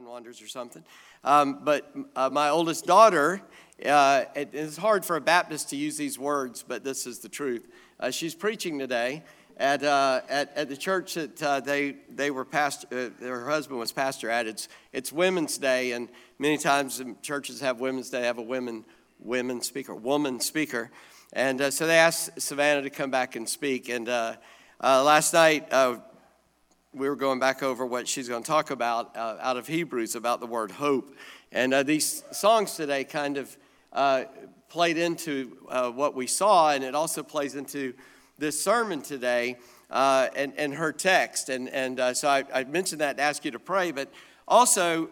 mind wanders or something. Um, but uh, my oldest daughter, uh, it is hard for a Baptist to use these words, but this is the truth. Uh, she's preaching today at, uh, at, at the church that uh, they, they were pastor, uh, her husband was pastor at. It's, it's Women's Day, and many times churches have Women's Day, have a women, women speaker, woman speaker. And so they asked Savannah to come back and speak. And last night, we were going back over what she's going to talk about uh, out of Hebrews about the word hope. And uh, these songs today kind of uh, played into uh, what we saw, and it also plays into this sermon today uh, and, and her text. And, and uh, so I, I, mentioned that to ask you to pray, but also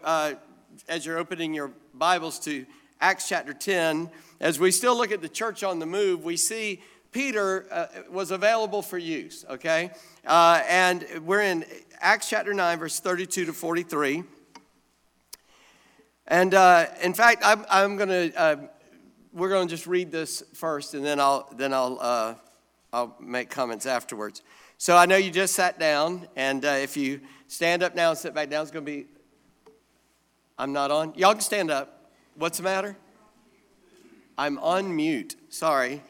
as you're opening your Bibles to Acts chapter 10, as we still look at the church on the move, we see Peter uh, was available for use, okay? Uh, and we're in Acts chapter 9, verse 32 to 43. And uh, in fact, I'm, I'm going to, uh, we're going to just read this first, and then I'll, then I'll, uh, I'll make comments afterwards. So I know you just sat down, and uh, if you stand up now and sit back down, it's going to be, I'm not on. Y'all can stand up. What's the matter? I'm on mute. Sorry.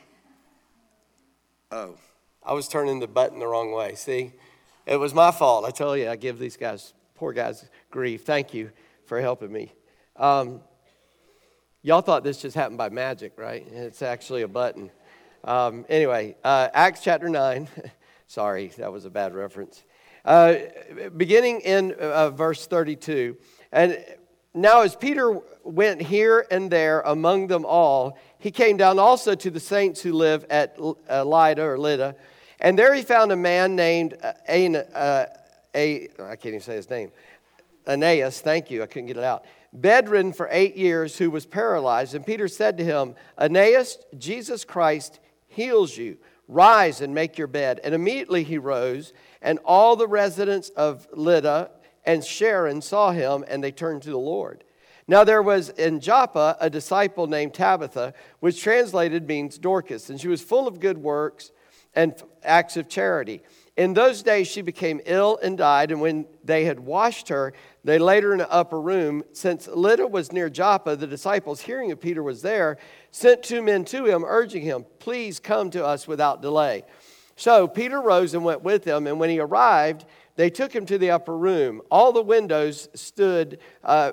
Oh, I was turning the button the wrong way. See, it was my fault. I tell you, I give these guys, poor guys, grief. Thank you for helping me. Um, y'all thought this just happened by magic, right? It's actually a button. Um, anyway, uh, Acts chapter 9. Sorry, that was a bad reference. Uh, beginning in uh, verse 32. And now, as Peter went here and there among them all, he came down also to the saints who live at uh, Lydda or Lydda. And there he found a man named uh, uh, a, I can't even say his name, Aeneas, thank you, I couldn't get it out, bedridden for eight years, who was paralyzed. And Peter said to him, Aeneas, Jesus Christ heals you. Rise and make your bed. And immediately he rose, and all the residents of Lydda and Sharon saw him, and they turned to the Lord. Now there was in Joppa a disciple named Tabitha, which translated means Dorcas, and she was full of good works and acts of charity. In those days she became ill and died, and when they had washed her, they laid her in an upper room. Since Lydda was near Joppa, the disciples, hearing that Peter was there, sent two men to him, urging him, Please come to us without delay. So Peter rose and went with them, and when he arrived, they took him to the upper room. All the windows stood, uh,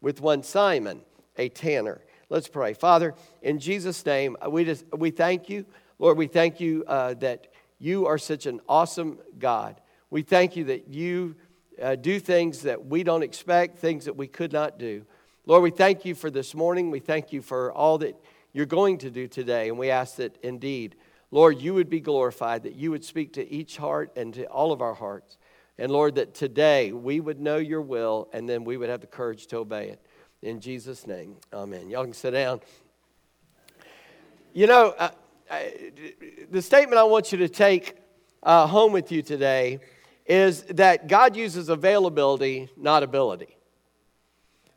with one Simon, a tanner. Let's pray. Father, in Jesus' name, we, just, we thank you. Lord, we thank you uh, that you are such an awesome God. We thank you that you uh, do things that we don't expect, things that we could not do. Lord, we thank you for this morning. We thank you for all that you're going to do today. And we ask that indeed, Lord, you would be glorified, that you would speak to each heart and to all of our hearts. And Lord, that today we would know your will and then we would have the courage to obey it. In Jesus' name, amen. Y'all can sit down. You know, uh, I, the statement I want you to take uh, home with you today is that God uses availability, not ability.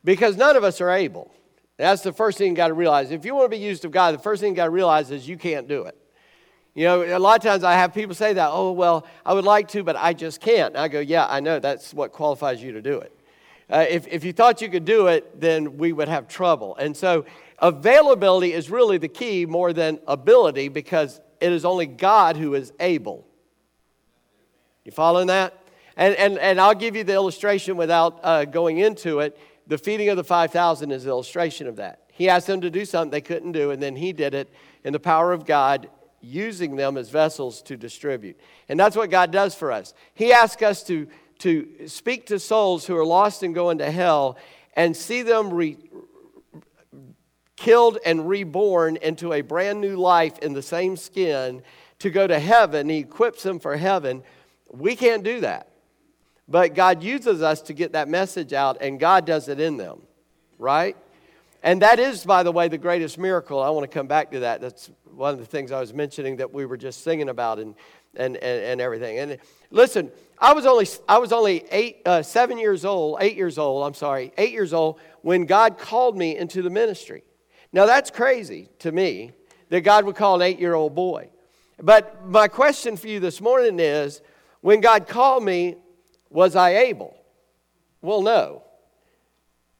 Because none of us are able. That's the first thing you got to realize. If you want to be used of God, the first thing you got to realize is you can't do it. You know, a lot of times I have people say that, oh, well, I would like to, but I just can't. And I go, yeah, I know. That's what qualifies you to do it. Uh, if, if you thought you could do it, then we would have trouble. And so availability is really the key more than ability because it is only God who is able. You following that? And, and, and I'll give you the illustration without uh, going into it. The feeding of the 5,000 is an illustration of that. He asked them to do something they couldn't do, and then he did it in the power of God using them as vessels to distribute. And that's what God does for us. He asks us to, to speak to souls who are lost and going to hell and see them re, killed and reborn into a brand new life in the same skin to go to heaven. He equips them for heaven. We can't do that. but God uses us to get that message out, and God does it in them, right? And that is, by the way, the greatest miracle. I want to come back to that. That's one of the things I was mentioning that we were just singing about and, and, and, and everything. And listen, I was only, I was only eight, uh, seven years old, eight years old, I'm sorry, eight years old when God called me into the ministry. Now, that's crazy to me that God would call an eight year old boy. But my question for you this morning is when God called me, was I able? Well, no.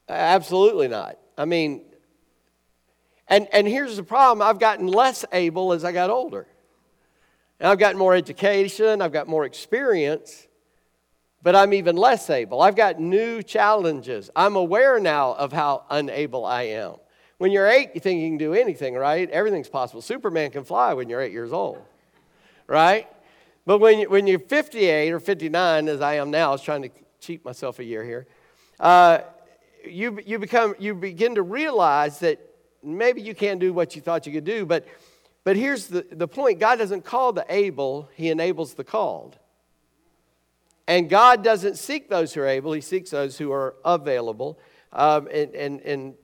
Absolutely not. I mean, and, and here's the problem I've gotten less able as I got older. And I've gotten more education, I've got more experience, but I'm even less able. I've got new challenges. I'm aware now of how unable I am. When you're eight, you think you can do anything, right? Everything's possible. Superman can fly when you're eight years old, right? But when, you, when you're 58 or 59, as I am now, I was trying to cheat myself a year here, uh, you, you, become, you begin to realize that maybe you can't do what you thought you could do, but, but here's the, the point God doesn't call the able, He enables the called. And God doesn't seek those who are able, He seeks those who are available um, in, in, in,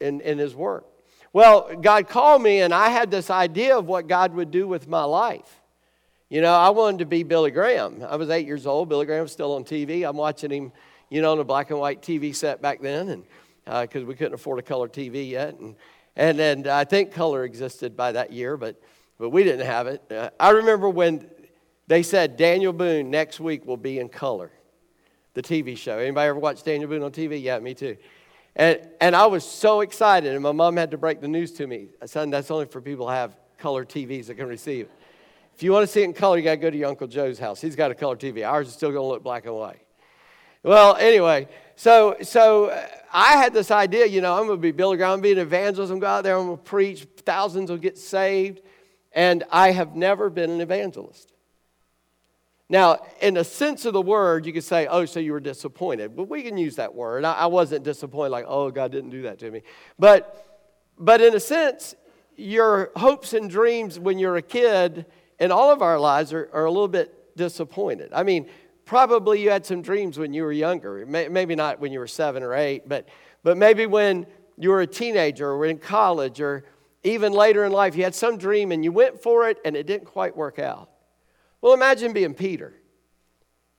in, in His work. Well, God called me, and I had this idea of what God would do with my life. You know, I wanted to be Billy Graham. I was eight years old. Billy Graham was still on TV. I'm watching him, you know, on a black and white TV set back then, and because uh, we couldn't afford a color TV yet, and and and I think color existed by that year, but but we didn't have it. Uh, I remember when they said Daniel Boone next week will be in color, the TV show. Anybody ever watch Daniel Boone on TV? Yeah, me too. And, and I was so excited, and my mom had to break the news to me. Son, that's only for people who have color TVs that can receive. It. If you want to see it in color, you got to go to your Uncle Joe's house. He's got a color TV. Ours is still going to look black and white. Well, anyway, so, so uh, I had this idea, you know, I'm going to be Billy Graham, I'm going to be an evangelist, I'm going to go out there, I'm going to preach, thousands will get saved. And I have never been an evangelist. Now, in a sense of the word, you could say, oh, so you were disappointed. But we can use that word. I, I wasn't disappointed, like, oh, God didn't do that to me. But, but in a sense, your hopes and dreams when you're a kid in all of our lives are, are a little bit disappointed. I mean, probably you had some dreams when you were younger. Maybe not when you were seven or eight, but, but maybe when you were a teenager or in college or even later in life, you had some dream and you went for it and it didn't quite work out. Well, imagine being Peter.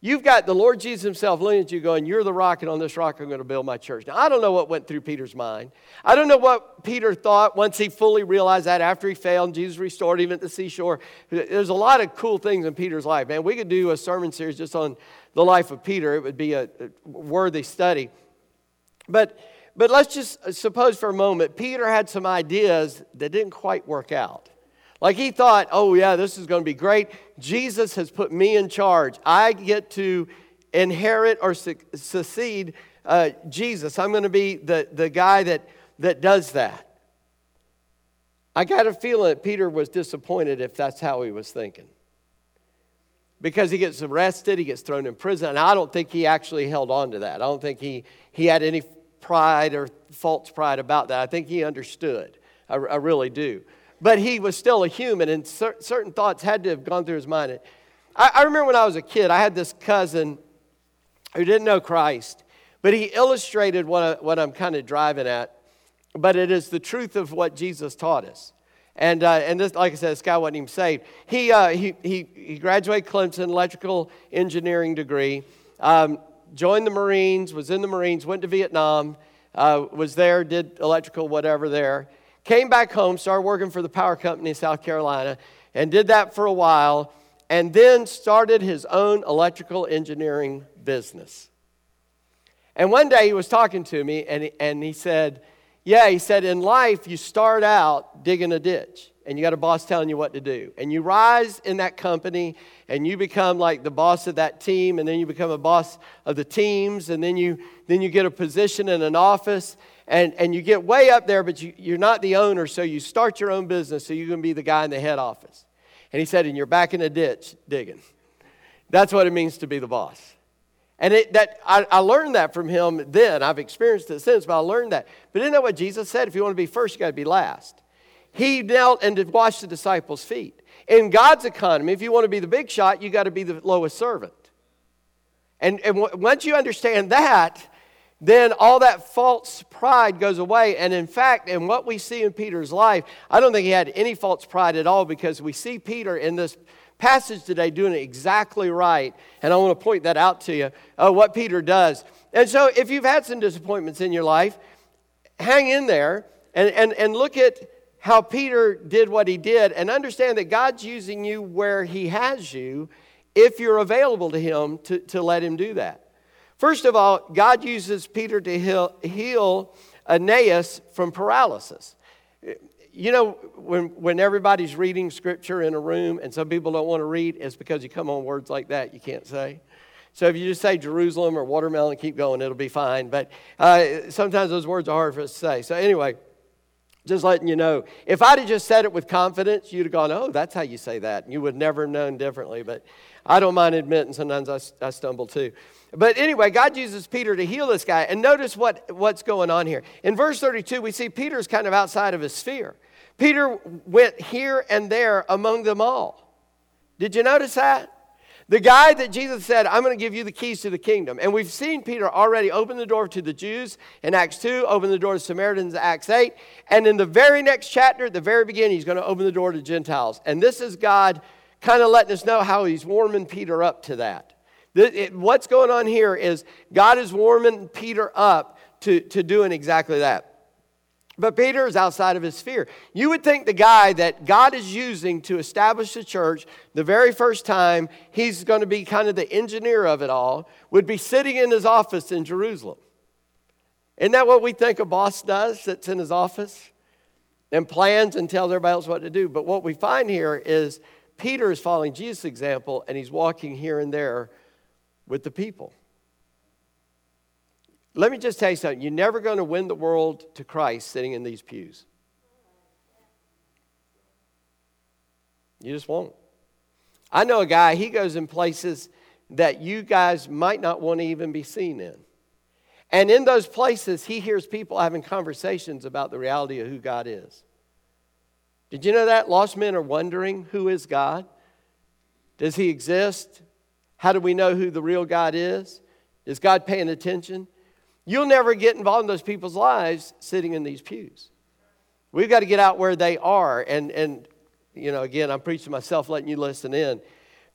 You've got the Lord Jesus Himself looking at you going, You're the rock, and on this rock I'm going to build my church. Now, I don't know what went through Peter's mind. I don't know what Peter thought once he fully realized that after he failed and Jesus restored him at the seashore. There's a lot of cool things in Peter's life, man. We could do a sermon series just on the life of Peter, it would be a worthy study. But, but let's just uh, suppose for a moment Peter had some ideas that didn't quite work out. Like he thought, oh, yeah, this is going to be great. Jesus has put me in charge. I get to inherit or succeed uh, Jesus. I'm going to be the, the guy that, that does that. I got a feeling that Peter was disappointed if that's how he was thinking. Because he gets arrested, he gets thrown in prison, and I don't think he actually held on to that. I don't think he, he had any pride or false pride about that. I think he understood. I, I really do but he was still a human, and cer- certain thoughts had to have gone through his mind. I, I remember when I was a kid, I had this cousin who didn't know Christ, but he illustrated what, I, what I'm kind of driving at. But it is the truth of what Jesus taught us. And, uh, and this, like I said, this guy wasn't even saved. He, uh, he, he, he graduated Clemson, electrical engineering degree, um, joined the Marines, was in the Marines, went to Vietnam, uh, was there, did electrical whatever there came back home, started working for the power company in South Carolina, and did that for a while, and then started his own electrical engineering business. And one day he was talking to me, and he, and he said, Yeah, he said, in life, you start out digging a ditch, and you got a boss telling you what to do. And you rise in that company, and you become like the boss of that team, and then you become a boss of the teams, and then you, then you get a position in an office, and, and you get way up there, but you, you're not the owner, so you start your own business, so you can be the guy in the head office. And he said, and you're back in a ditch digging. That's what it means to be the boss. And it, that, I, I learned that from him then. I've experienced it since, but I learned that. But isn't that what Jesus said? If you want to be first, you got to be last. He knelt and washed the disciples' feet. In God's economy, if you want to be the big shot, you got to be the lowest servant. And, and w- once you understand that, then all that false pride goes away. And in fact, in what we see in Peter's life, I don't think he had any false pride at all because we see Peter in this passage today doing it exactly right. And I want to point that out to you, uh, what Peter does. And so if you've had some disappointments in your life, hang in there and, and, and look at how Peter did what he did and understand that God's using you where he has you if you're available to him to, to let him do that. First of all, God uses Peter to heal, heal Aeneas from paralysis. You know, when, when everybody's reading scripture in a room and some people don't want to read, it's because you come on words like that you can't say. So if you just say Jerusalem or watermelon, keep going, it'll be fine. But uh, sometimes those words are hard for us to say. So anyway, just letting you know. If I'd have just said it with confidence, you'd have gone, oh, that's how you say that. And you would never have known differently. But I don't mind admitting sometimes I, I stumble too. But anyway, God uses Peter to heal this guy. And notice what, what's going on here. In verse 32, we see Peter's kind of outside of his sphere. Peter went here and there among them all. Did you notice that? The guy that Jesus said, I'm going to give you the keys to the kingdom. And we've seen Peter already open the door to the Jews in Acts 2, open the door to Samaritans in Acts 8. And in the very next chapter, at the very beginning, he's going to open the door to Gentiles. And this is God kind of letting us know how he's warming Peter up to that. What's going on here is God is warming Peter up to, to doing exactly that. But Peter is outside of his sphere. You would think the guy that God is using to establish the church the very first time, he's going to be kind of the engineer of it all, would be sitting in his office in Jerusalem. Isn't that what we think a boss does, sits in his office and plans and tells everybody else what to do? But what we find here is Peter is following Jesus' example and he's walking here and there with the people. Let me just tell you something. You're never going to win the world to Christ sitting in these pews. You just won't. I know a guy, he goes in places that you guys might not want to even be seen in. And in those places, he hears people having conversations about the reality of who God is. Did you know that? Lost men are wondering who is God? Does he exist? How do we know who the real God is? Is God paying attention? You'll never get involved in those people's lives sitting in these pews. We've got to get out where they are. And, and you know, again, I'm preaching myself, letting you listen in.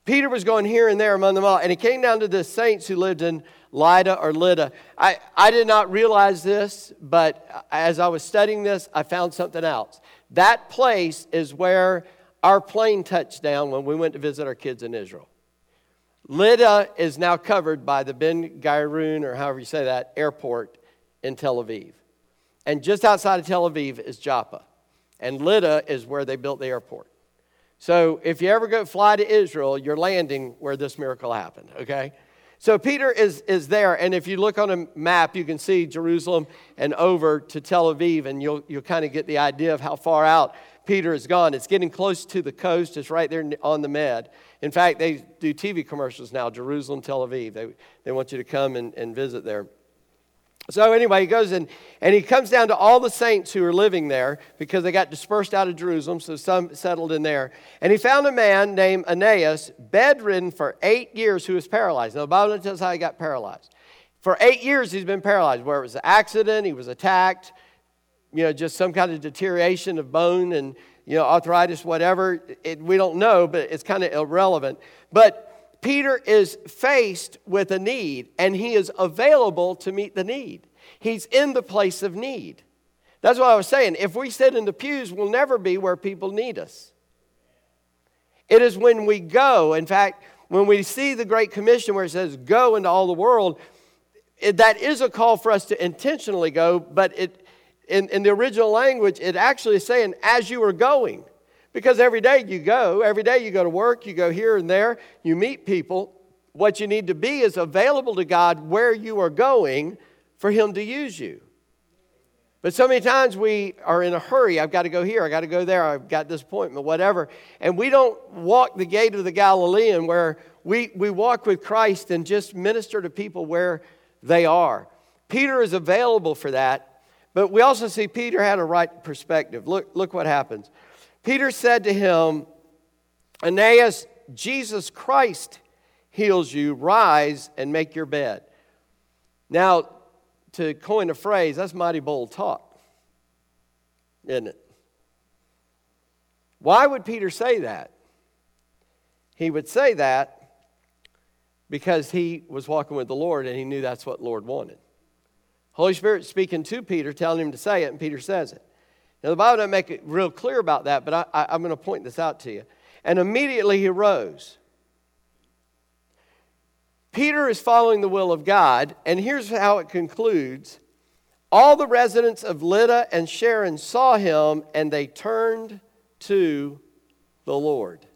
Peter was going here and there among them all, and he came down to the saints who lived in Lydda or Lydda. I, I did not realize this, but as I was studying this, I found something else. That place is where our plane touched down when we went to visit our kids in Israel. Lydda is now covered by the Ben Gurion, or however you say that, airport in Tel Aviv. And just outside of Tel Aviv is Joppa. And Lydda is where they built the airport. So if you ever go fly to Israel, you're landing where this miracle happened, okay? So Peter is, is there, and if you look on a map, you can see Jerusalem and over to Tel Aviv, and you'll, you'll kind of get the idea of how far out Peter has gone. It's getting close to the coast, it's right there on the Med. In fact, they do TV commercials now, Jerusalem, Tel Aviv. They, they want you to come and, and visit there. So, anyway, he goes in and he comes down to all the saints who are living there because they got dispersed out of Jerusalem, so some settled in there. And he found a man named Aeneas, bedridden for eight years, who was paralyzed. Now, the Bible tells how he got paralyzed. For eight years, he's been paralyzed, where it was an accident, he was attacked, you know, just some kind of deterioration of bone and you know, arthritis, whatever. It, we don't know, but it's kind of irrelevant. But Peter is faced with a need, and he is available to meet the need. He's in the place of need. That's what I was saying. If we sit in the pews, we'll never be where people need us. It is when we go, in fact, when we see the Great Commission where it says, Go into all the world, it, that is a call for us to intentionally go, but it, in, in the original language, it actually is saying, as you are going. Because every day you go, every day you go to work, you go here and there, you meet people. What you need to be is available to God where you are going for Him to use you. But so many times we are in a hurry. I've got to go here, I've got to go there, I've got this appointment, whatever. And we don't walk the gait of the Galilean where we, we walk with Christ and just minister to people where they are. Peter is available for that, but we also see Peter had a right perspective. Look, look what happens. Peter said to him, Aeneas, Jesus Christ heals you. Rise and make your bed. Now, to coin a phrase, that's mighty bold talk, isn't it? Why would Peter say that? He would say that because he was walking with the Lord and he knew that's what the Lord wanted. Holy Spirit speaking to Peter, telling him to say it, and Peter says it. Now, the Bible doesn't make it real clear about that, but I, I, I'm going to point this out to you. And immediately he rose. Peter is following the will of God, and here's how it concludes All the residents of Lydda and Sharon saw him, and they turned to the Lord.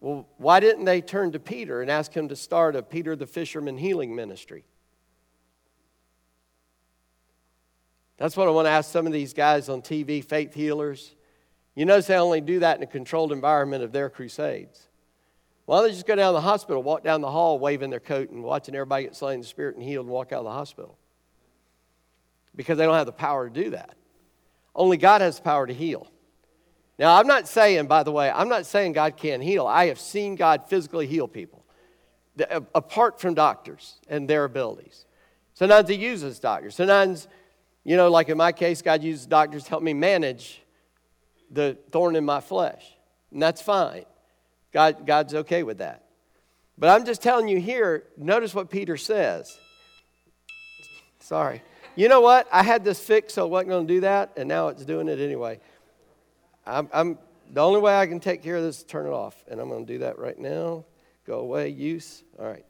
Well, why didn't they turn to Peter and ask him to start a Peter the Fisherman healing ministry? That's what I want to ask some of these guys on TV, faith healers. You notice they only do that in a controlled environment of their crusades. Why don't they just go down to the hospital, walk down the hall, waving their coat and watching everybody get slain in the spirit and healed and walk out of the hospital? Because they don't have the power to do that. Only God has the power to heal. Now, I'm not saying, by the way, I'm not saying God can't heal. I have seen God physically heal people, apart from doctors and their abilities. Sometimes He uses doctors. Sometimes, you know, like in my case, God used doctors to help me manage the thorn in my flesh. And that's fine. God, God's okay with that. But I'm just telling you here, notice what Peter says. Sorry. You know what? I had this fixed, so I wasn't going to do that, and now it's doing it anyway. I'm, I'm, the only way I can take care of this is turn it off. And I'm going to do that right now. Go away, use. All right.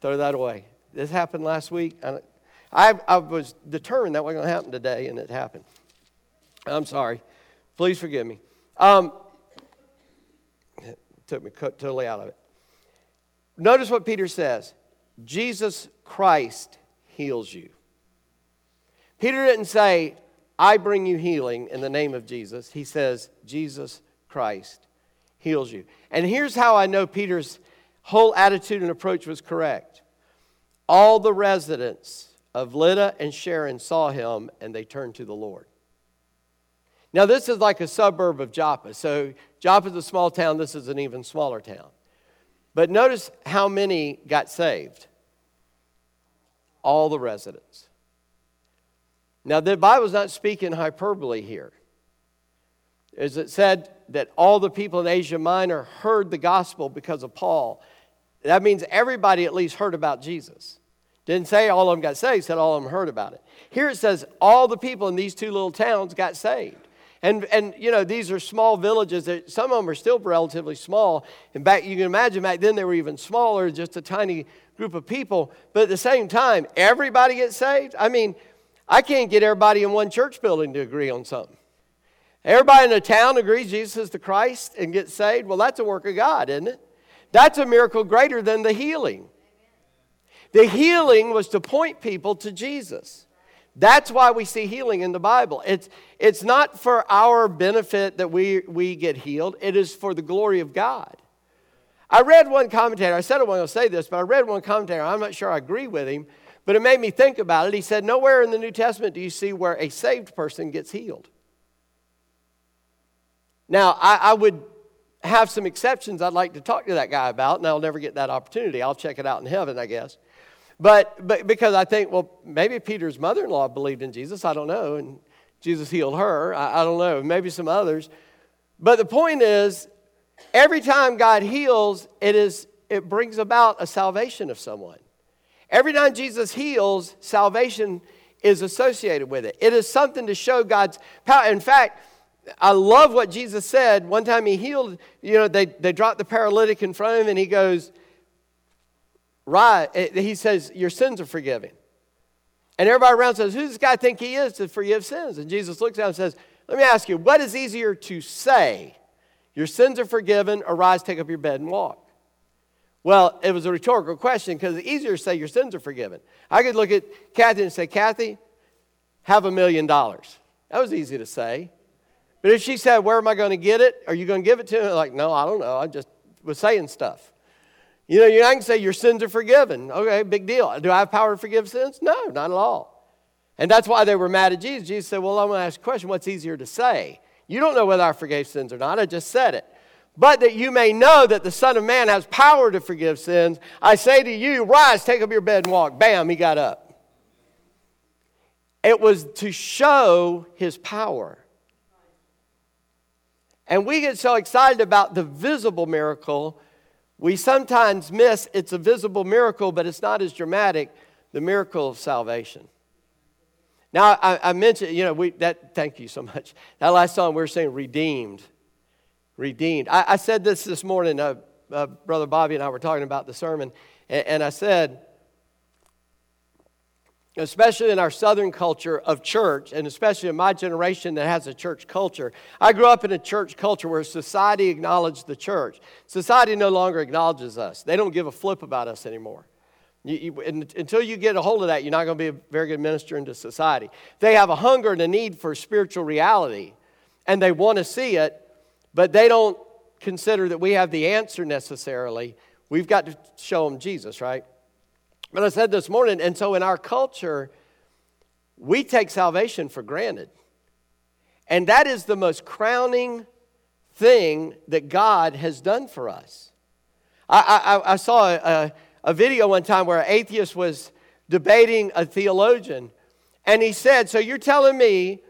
Throw that away. This happened last week. I, I I was determined that wasn't going to happen today, and it happened. I'm sorry. Please forgive me. Um, took me totally out of it. Notice what Peter says Jesus Christ heals you. Peter didn't say, I bring you healing in the name of Jesus. He says, Jesus Christ heals you. And here's how I know Peter's whole attitude and approach was correct. All the residents of Lydda and Sharon saw him and they turned to the Lord. Now, this is like a suburb of Joppa. So, Joppa is a small town, this is an even smaller town. But notice how many got saved all the residents. Now, the Bible's not speaking hyperbole here. As it said that all the people in Asia Minor heard the gospel because of Paul. That means everybody at least heard about Jesus. Didn't say all of them got saved, said all of them heard about it. Here it says all the people in these two little towns got saved. And, and you know, these are small villages. That, some of them are still relatively small. And back, you can imagine back then they were even smaller, just a tiny group of people. But at the same time, everybody gets saved. I mean, I can't get everybody in one church building to agree on something. Everybody in the town agrees Jesus is the Christ and gets saved. Well, that's a work of God, isn't it? That's a miracle greater than the healing. The healing was to point people to Jesus. That's why we see healing in the Bible. It's, it's not for our benefit that we, we get healed, it is for the glory of God. I read one commentator, I said I wasn't going to say this, but I read one commentator, I'm not sure I agree with him, but it made me think about it. He said, Nowhere in the New Testament do you see where a saved person gets healed. Now, I, I would have some exceptions I'd like to talk to that guy about, and I'll never get that opportunity. I'll check it out in heaven, I guess. But, but because I think, well, maybe Peter's mother in law believed in Jesus, I don't know, and Jesus healed her, I, I don't know, maybe some others. But the point is, every time God heals, it, is, it brings about a salvation of someone. Every time Jesus heals, salvation is associated with it. It is something to show God's power. In fact, I love what Jesus said. One time he healed, you know, they, they dropped the paralytic in front of him and he goes, Right. Eh, eh, he says, Your sins are forgiven. And everybody around says, Who does this guy think he is to forgive sins? And Jesus looks at him and says, Let me ask you, what is easier to say? Your sins are forgiven, arise, take up your bed, and walk. Well, it was a rhetorical question because it's easier to say your sins are forgiven. I could look at Kathy and say, Kathy, have a million dollars. That was easy to say. But if she said, Where am I going to get it? Are you going to give it to me? Like, no, I don't know. I just was saying stuff. You know, you can say your sins are forgiven. Okay, big deal. Do I have power to forgive sins? No, not at all. And that's why they were mad at Jesus. Jesus said, Well, I'm going to ask a question. What's easier to say? You don't know whether I forgave sins or not. I just said it. But that you may know that the Son of Man has power to forgive sins, I say to you, rise, take up your bed and walk. Bam, he got up. It was to show his power. And we get so excited about the visible miracle, we sometimes miss it's a visible miracle, but it's not as dramatic the miracle of salvation. Now, I, I mentioned, you know, we, that, thank you so much. That last song we were saying redeemed. Redeemed. I, I said this this morning, uh, uh, Brother Bobby and I were talking about the sermon, and, and I said, especially in our southern culture of church, and especially in my generation that has a church culture. I grew up in a church culture where society acknowledged the church. Society no longer acknowledges us, they don't give a flip about us anymore. You, you, until you get a hold of that, you're not going to be a very good minister into society. They have a hunger and a need for spiritual reality, and they want to see it, but they don't consider that we have the answer necessarily. We've got to show them Jesus, right? But I said this morning, and so in our culture, we take salvation for granted. And that is the most crowning thing that God has done for us. I, I, I saw a, a video one time where an atheist was debating a theologian, and he said, So you're telling me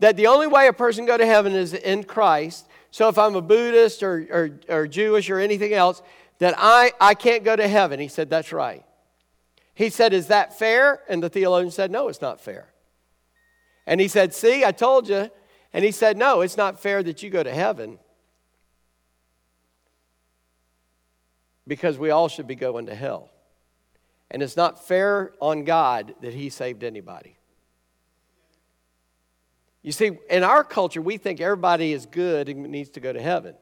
that the only way a person go to heaven is in Christ. So if I'm a Buddhist or, or, or Jewish or anything else, that I, I can't go to heaven. He said, That's right. He said, Is that fair? And the theologian said, No, it's not fair. And he said, See, I told you. And he said, No, it's not fair that you go to heaven because we all should be going to hell. And it's not fair on God that he saved anybody. You see, in our culture, we think everybody is good and needs to go to heaven.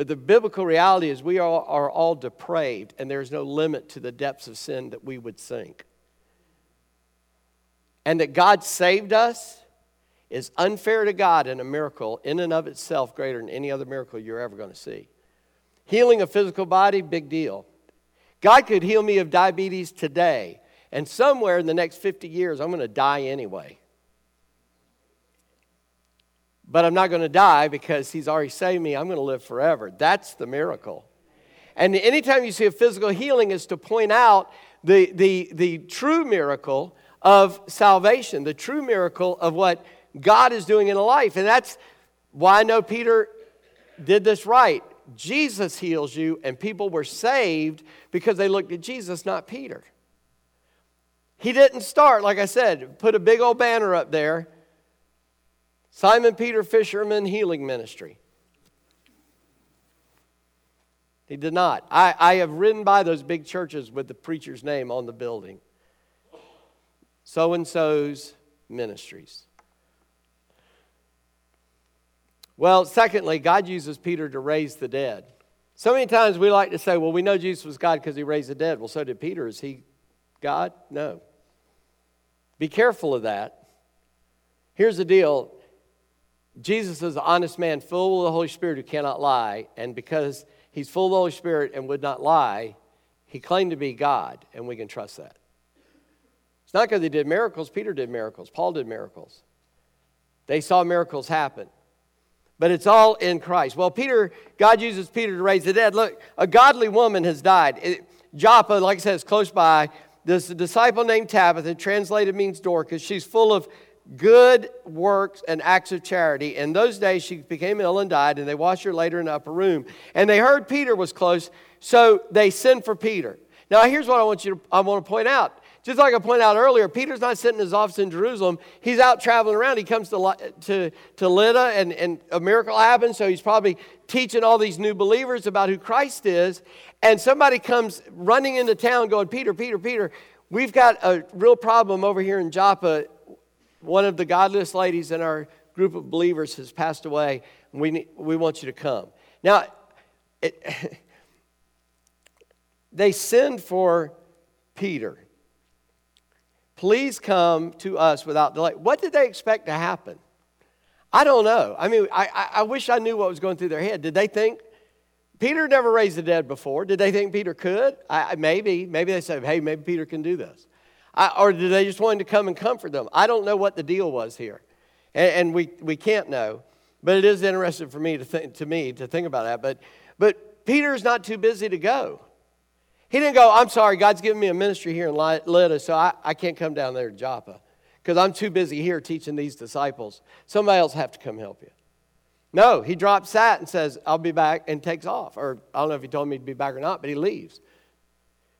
But the biblical reality is we are, are all depraved, and there's no limit to the depths of sin that we would sink. And that God saved us is unfair to God and a miracle in and of itself greater than any other miracle you're ever going to see. Healing a physical body, big deal. God could heal me of diabetes today, and somewhere in the next 50 years, I'm going to die anyway but I'm not going to die because he's already saved me. I'm going to live forever. That's the miracle. And anytime you see a physical healing is to point out the, the, the true miracle of salvation, the true miracle of what God is doing in a life. And that's why I know Peter did this right. Jesus heals you, and people were saved because they looked at Jesus, not Peter. He didn't start, like I said, put a big old banner up there Simon Peter Fisherman Healing Ministry. He did not. I, I have ridden by those big churches with the preacher's name on the building. So and so's ministries. Well, secondly, God uses Peter to raise the dead. So many times we like to say, well, we know Jesus was God because he raised the dead. Well, so did Peter. Is he God? No. Be careful of that. Here's the deal Jesus is an honest man, full of the Holy Spirit who cannot lie. And because he's full of the Holy Spirit and would not lie, he claimed to be God, and we can trust that. It's not because he did miracles. Peter did miracles. Paul did miracles. They saw miracles happen. But it's all in Christ. Well, Peter, God uses Peter to raise the dead. Look, a godly woman has died. It, Joppa, like I said, is close by. This disciple named Tabitha, translated means Dorcas. She's full of good works and acts of charity. In those days, she became ill and died, and they washed her later in the upper room. And they heard Peter was close, so they sent for Peter. Now, here's what I want you to, I want to point out. Just like I pointed out earlier, Peter's not sitting in his office in Jerusalem. He's out traveling around. He comes to, to, to Lydda, and, and a miracle happens, so he's probably teaching all these new believers about who Christ is. And somebody comes running into town going, Peter, Peter, Peter, we've got a real problem over here in Joppa one of the godless ladies in our group of believers has passed away. We, we want you to come. Now, it, they send for Peter. Please come to us without delay. What did they expect to happen? I don't know. I mean, I, I wish I knew what was going through their head. Did they think Peter never raised the dead before? Did they think Peter could? I, maybe. Maybe they said, hey, maybe Peter can do this. I, or did they just want to come and comfort them? I don't know what the deal was here. And, and we, we can't know. But it is interesting for me to, think, to me to think about that. But But Peter's not too busy to go. He didn't go, I'm sorry, God's given me a ministry here in Lydda, so I, I can't come down there to Joppa because I'm too busy here teaching these disciples. Somebody else have to come help you. No, he drops that and says, I'll be back and takes off. Or I don't know if he told me to be back or not, but he leaves.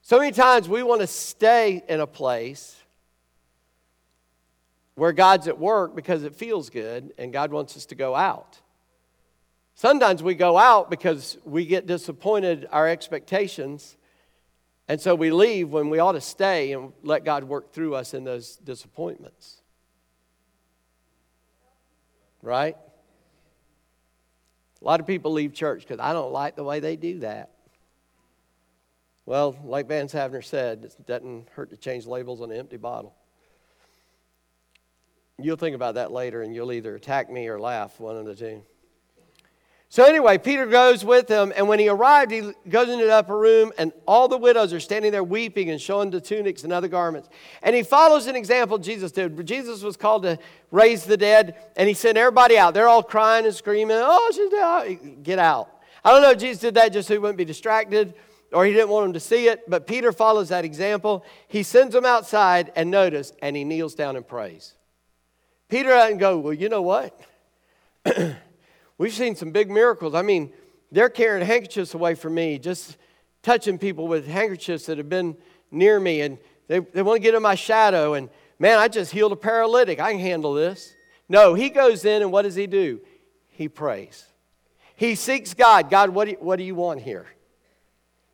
So many times we want to stay in a place where God's at work because it feels good and God wants us to go out. Sometimes we go out because we get disappointed, our expectations, and so we leave when we ought to stay and let God work through us in those disappointments. Right? A lot of people leave church because I don't like the way they do that. Well, like Vance Havner said, it doesn't hurt to change labels on an empty bottle. You'll think about that later and you'll either attack me or laugh, one of the two. So, anyway, Peter goes with him, and when he arrived, he goes into the upper room, and all the widows are standing there weeping and showing the tunics and other garments. And he follows an example Jesus did. Jesus was called to raise the dead, and he sent everybody out. They're all crying and screaming, Oh, she's dead. Get out. I don't know if Jesus did that just so he wouldn't be distracted or he didn't want them to see it, but Peter follows that example. He sends them outside, and notice, and he kneels down and prays. Peter doesn't go, Well, you know what? We've seen some big miracles. I mean, they're carrying handkerchiefs away from me, just touching people with handkerchiefs that have been near me, and they, they want to get in my shadow. And man, I just healed a paralytic. I can handle this. No, he goes in, and what does he do? He prays. He seeks God. God, what do you, what do you want here?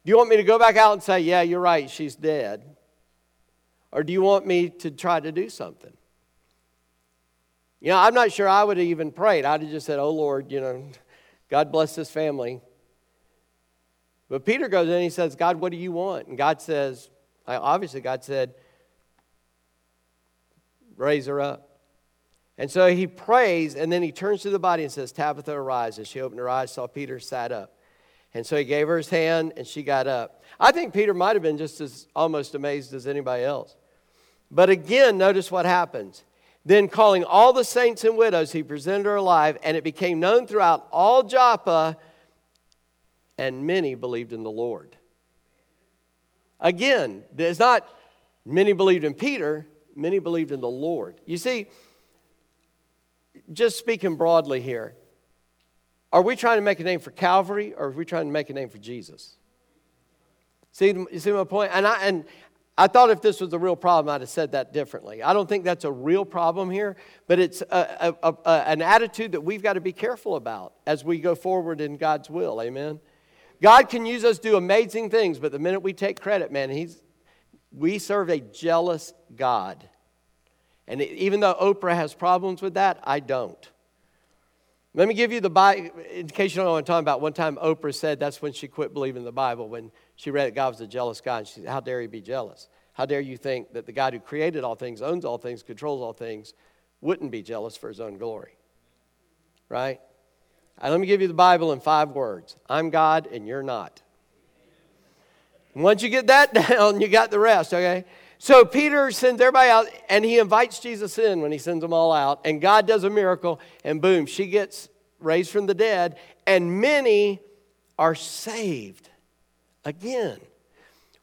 Do you want me to go back out and say, Yeah, you're right, she's dead? Or do you want me to try to do something? You know, I'm not sure I would have even prayed. I'd have just said, Oh Lord, you know, God bless this family. But Peter goes in and he says, God, what do you want? And God says, obviously, God said, raise her up. And so he prays, and then he turns to the body and says, Tabitha, arise. As she opened her eyes, saw Peter sat up. And so he gave her his hand, and she got up. I think Peter might have been just as almost amazed as anybody else. But again, notice what happens. Then, calling all the saints and widows, he presented her alive, and it became known throughout all Joppa, and many believed in the Lord. Again, there's not many believed in Peter, many believed in the Lord. You see, just speaking broadly here, are we trying to make a name for Calvary or are we trying to make a name for Jesus? See, you see my point? And I, and I thought if this was a real problem, I'd have said that differently. I don't think that's a real problem here, but it's a, a, a, an attitude that we've got to be careful about as we go forward in God's will. Amen. God can use us to do amazing things, but the minute we take credit, man, he's, we serve a jealous God. And even though Oprah has problems with that, I don't. Let me give you the Bible, in case you don't know what I'm talking about. One time Oprah said that's when she quit believing the Bible, when she read that God was a jealous God. And she said, How dare you be jealous? How dare you think that the God who created all things, owns all things, controls all things, wouldn't be jealous for his own glory? Right? Right, let me give you the Bible in five words I'm God and you're not. once you get that down, you got the rest, okay? So Peter sends everybody out and he invites Jesus in when he sends them all out. And God does a miracle, and boom, she gets raised from the dead, and many are saved again.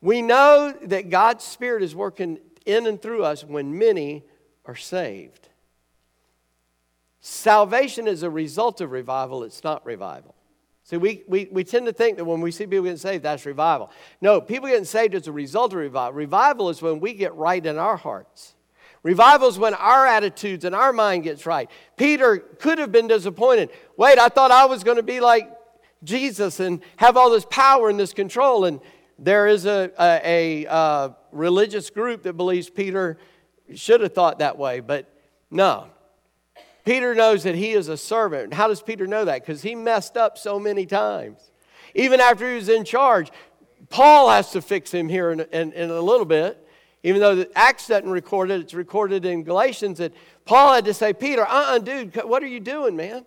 We know that God's Spirit is working in and through us when many are saved. Salvation is a result of revival, it's not revival. See, we, we, we tend to think that when we see people getting saved, that's revival. No, people getting saved is a result of revival. Revival is when we get right in our hearts. Revival is when our attitudes and our mind gets right. Peter could have been disappointed. Wait, I thought I was going to be like Jesus and have all this power and this control. And there is a, a, a uh, religious group that believes Peter should have thought that way, but no. Peter knows that he is a servant. How does Peter know that? Because he messed up so many times. Even after he was in charge, Paul has to fix him here in, in, in a little bit. Even though the Acts doesn't record it, it's recorded in Galatians that Paul had to say, Peter, uh uh-uh, uh dude, what are you doing, man?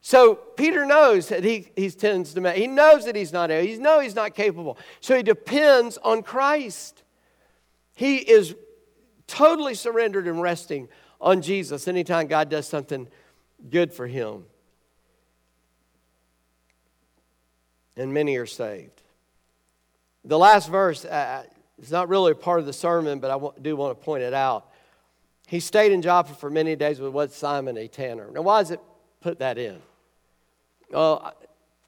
So Peter knows that he, he tends to, he knows that he's not able. He knows he's not capable. So he depends on Christ. He is totally surrendered and resting on Jesus anytime God does something good for him. and many are saved. The last verse uh, is not really a part of the sermon, but I do want to point it out. He stayed in Joppa for many days with what Simon a tanner. Now, why does it put that in? Well,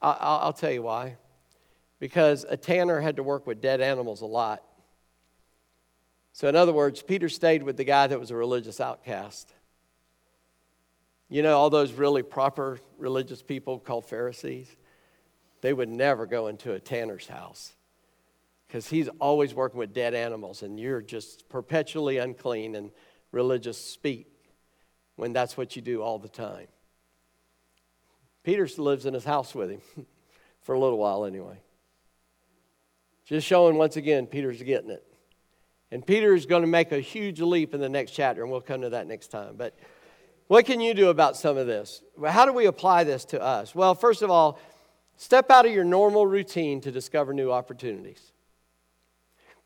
I, will tell you why. Because a tanner had to work with dead animals a lot. So, in other words, Peter stayed with the guy that was a religious outcast. You know, all those really proper religious people called Pharisees, they would never go into a tanner's house because he's always working with dead animals and you're just perpetually unclean and religious speak when that's what you do all the time. Peter lives in his house with him for a little while anyway. Just showing once again, Peter's getting it. And Peter is going to make a huge leap in the next chapter, and we'll come to that next time. But what can you do about some of this? How do we apply this to us? Well, first of all, step out of your normal routine to discover new opportunities.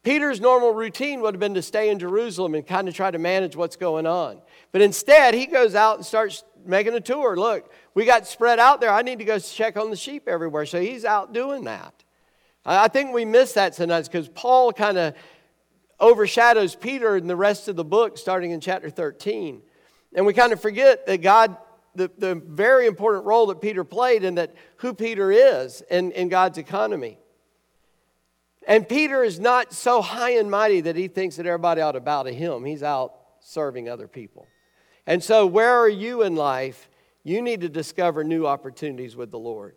Peter's normal routine would have been to stay in Jerusalem and kind of try to manage what's going on. But instead, he goes out and starts making a tour. Look, we got spread out there. I need to go check on the sheep everywhere. So he's out doing that. I think we miss that sometimes because Paul kind of overshadows Peter in the rest of the book, starting in chapter 13. And we kind of forget that God, the, the very important role that Peter played and that who Peter is in, in God's economy. And Peter is not so high and mighty that he thinks that everybody ought to bow to him. He's out serving other people. And so, where are you in life? You need to discover new opportunities with the Lord.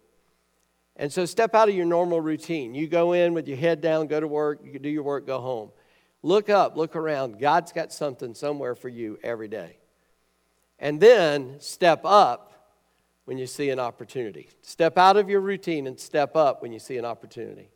And so, step out of your normal routine. You go in with your head down, go to work, you do your work, go home. Look up, look around. God's got something somewhere for you every day. And then step up when you see an opportunity. Step out of your routine and step up when you see an opportunity.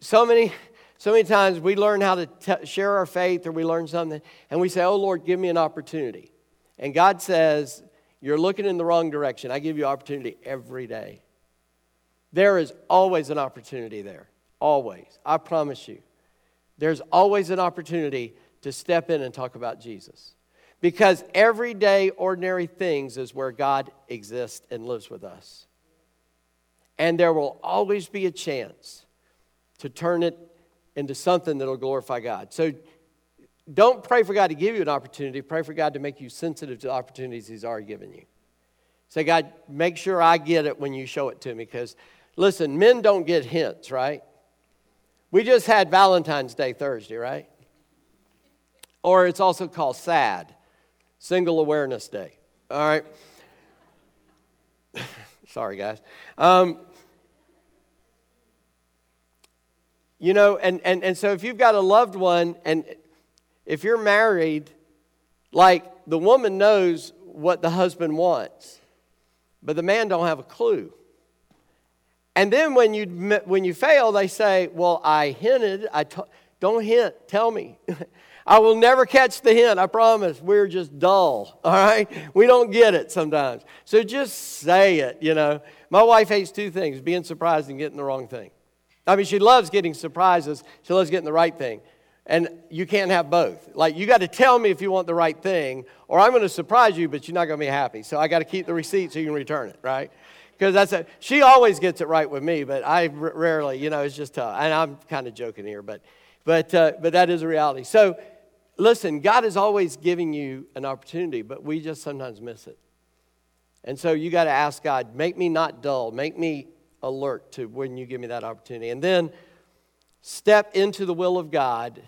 So many, so many times we learn how to t- share our faith or we learn something and we say, Oh Lord, give me an opportunity. And God says, You're looking in the wrong direction. I give you opportunity every day. There is always an opportunity there. Always. I promise you. There's always an opportunity to step in and talk about Jesus. Because everyday, ordinary things is where God exists and lives with us. And there will always be a chance to turn it into something that'll glorify God. So don't pray for God to give you an opportunity, pray for God to make you sensitive to the opportunities He's already given you. Say, God, make sure I get it when you show it to me. Because, listen, men don't get hints, right? We just had Valentine's Day Thursday, right? Or it's also called SAD, Single Awareness Day. All right? Sorry, guys. Um, You know, and, and, and so if you've got a loved one and if you're married, like the woman knows what the husband wants, but the man don't have a clue. And then when you, when you fail, they say, Well, I hinted. I t- don't hint. Tell me. I will never catch the hint. I promise. We're just dull. All right? We don't get it sometimes. So just say it, you know. My wife hates two things being surprised and getting the wrong thing. I mean, she loves getting surprises, she loves getting the right thing. And you can't have both. Like, you got to tell me if you want the right thing, or I'm going to surprise you, but you're not going to be happy. So I got to keep the receipt so you can return it, right? Because that's a, she always gets it right with me, but I r- rarely, you know, it's just tough. And I'm kind of joking here, but, but, uh, but that is a reality. So, listen, God is always giving you an opportunity, but we just sometimes miss it. And so you got to ask God, make me not dull, make me alert to when you give me that opportunity. And then step into the will of God.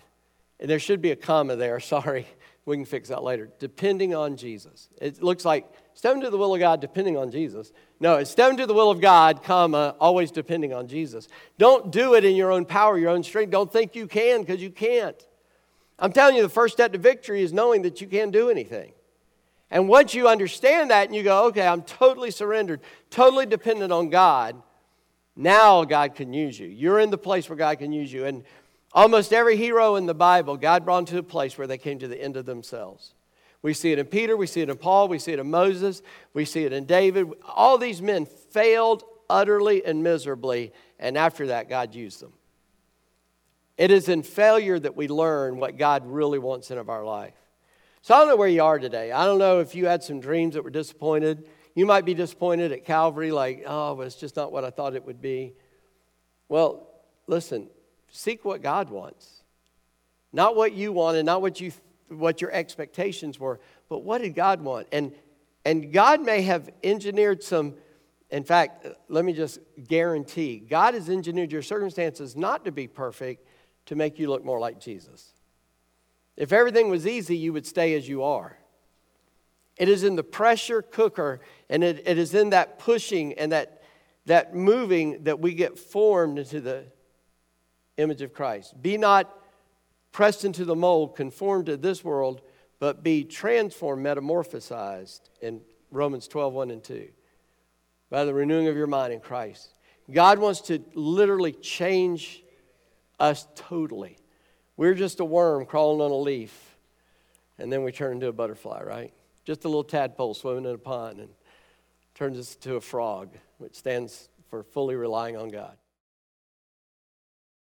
And there should be a comma there. Sorry, we can fix that later. Depending on Jesus. It looks like step into the will of God depending on Jesus. No, it's step into the will of God, comma, always depending on Jesus. Don't do it in your own power, your own strength. Don't think you can because you can't. I'm telling you, the first step to victory is knowing that you can't do anything. And once you understand that and you go, okay, I'm totally surrendered, totally dependent on God, now God can use you. You're in the place where God can use you. And almost every hero in the Bible, God brought to a place where they came to the end of themselves. We see it in Peter, we see it in Paul, we see it in Moses, we see it in David. All these men failed utterly and miserably, and after that, God used them. It is in failure that we learn what God really wants in of our life. So I don't know where you are today. I don't know if you had some dreams that were disappointed You might be disappointed at Calvary, like, oh, but it's just not what I thought it would be. Well, listen, seek what God wants. Not what you wanted, not what, you, what your expectations were, but what did God want? And, and God may have engineered some, in fact, let me just guarantee God has engineered your circumstances not to be perfect, to make you look more like Jesus. If everything was easy, you would stay as you are. It is in the pressure cooker and it, it is in that pushing and that, that moving that we get formed into the image of Christ. Be not pressed into the mold, conformed to this world, but be transformed, metamorphosized in Romans 12, 1 and 2, by the renewing of your mind in Christ. God wants to literally change us totally. We're just a worm crawling on a leaf, and then we turn into a butterfly, right? Just a little tadpole swimming in a pond and turns us into a frog, which stands for fully relying on God.